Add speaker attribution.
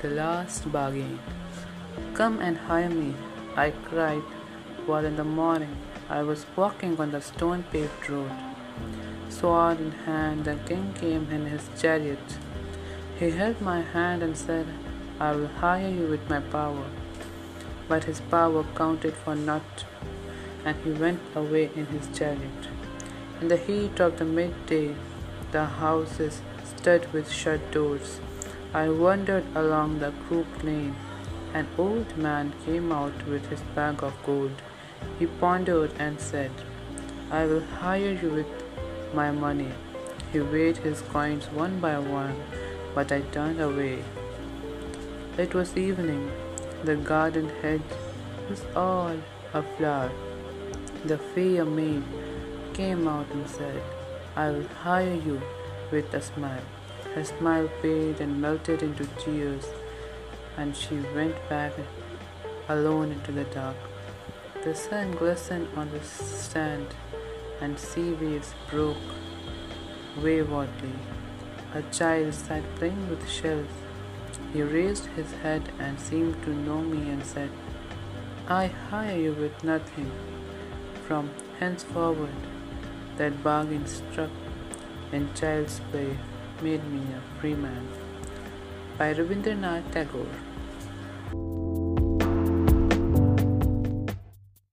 Speaker 1: The last bargain. Come and hire me, I cried, while in the morning I was walking on the stone paved road. Sword in hand, the king came in his chariot. He held my hand and said, I will hire you with my power. But his power counted for naught, and he went away in his chariot. In the heat of the midday, the houses stood with shut doors. I wandered along the crooked lane. An old man came out with his bag of gold. He pondered and said, I will hire you with my money. He weighed his coins one by one, but I turned away. It was evening. The garden hedge was all aflower. The fair maid came out and said, I will hire you with a smile. Her smile faded and melted into tears, and she went back alone into the dark. The sun glistened on the sand, and sea waves broke waywardly. A child sat playing with shells. He raised his head and seemed to know me and said, I hire you with nothing. From henceforward, that bargain struck in child's play made me a free man. By Rabindranath Tagore.